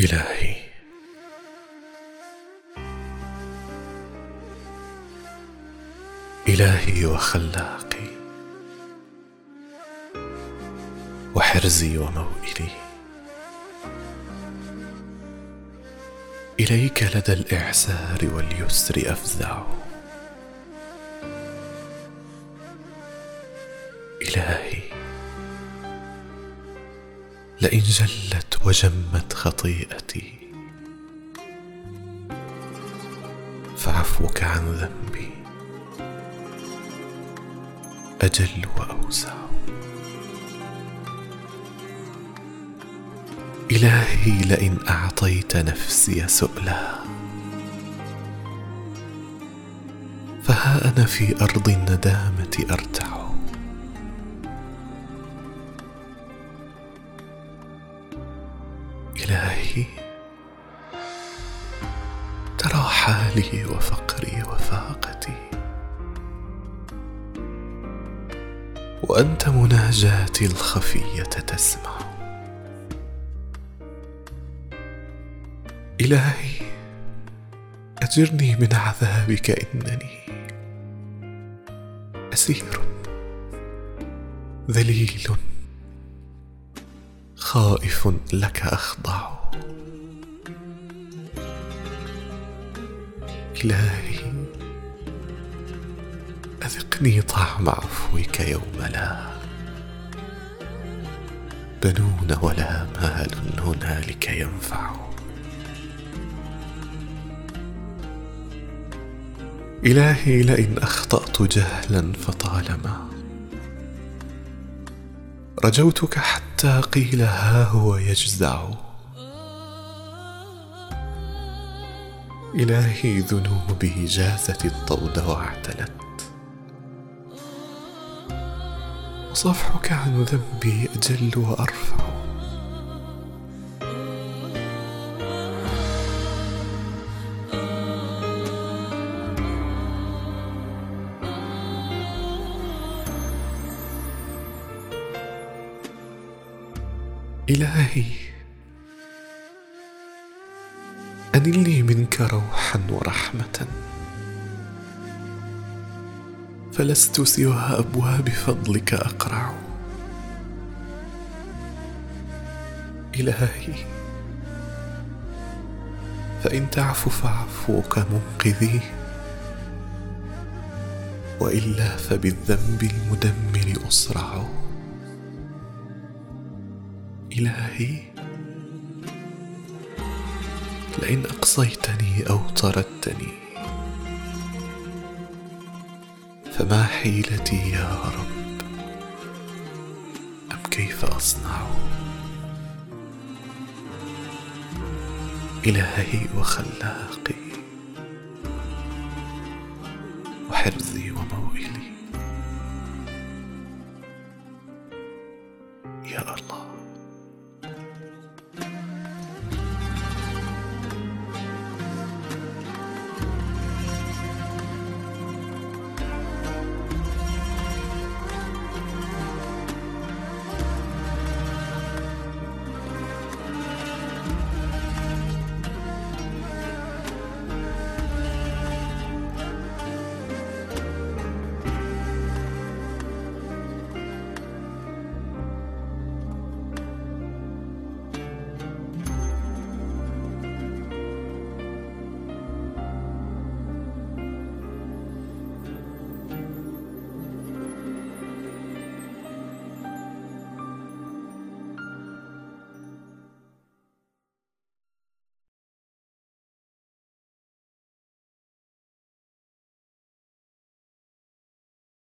إلهي. إلهي وخلاقي وحرزي وموئلي. إليك لدى الإعسار واليسر أفزع. إلهي. لئن جلت وجمت خطيئتي. فعفوك عن ذنبي. أجل وأوسع. إلهي لئن أعطيت نفسي سؤلا. فها أنا في أرض الندامة أرتع. إلهي ترى حالي وفقري وفاقتي. وأنت مناجاتي الخفية تسمع. إلهي أجرني من عذابك إنني أسير. ذليل خائف لك أخضع. إلهي أذقني طعم عفوك يوم لا بنون ولا مال هنالك ينفع. إلهي لئن أخطأت جهلا فطالما رجوتك حتى قيل ها هو يجزع. إلهي ذنوبي جازت الطود واعتلت. وصفحك عن ذنبي أجل وأرفع. إلهي انلني منك روحا ورحمة. فلست سوى أبواب فضلك أقرع. إلهي فإن تعفو فعفوك منقذي. وإلا فبالذنب المدمر أسرع. إلهي لئن أقصيتني أو طردتني فما حيلتي يا رب؟ أم كيف أصنع؟ إلهي وخلاقي وحرزي وموئلي. يا الله.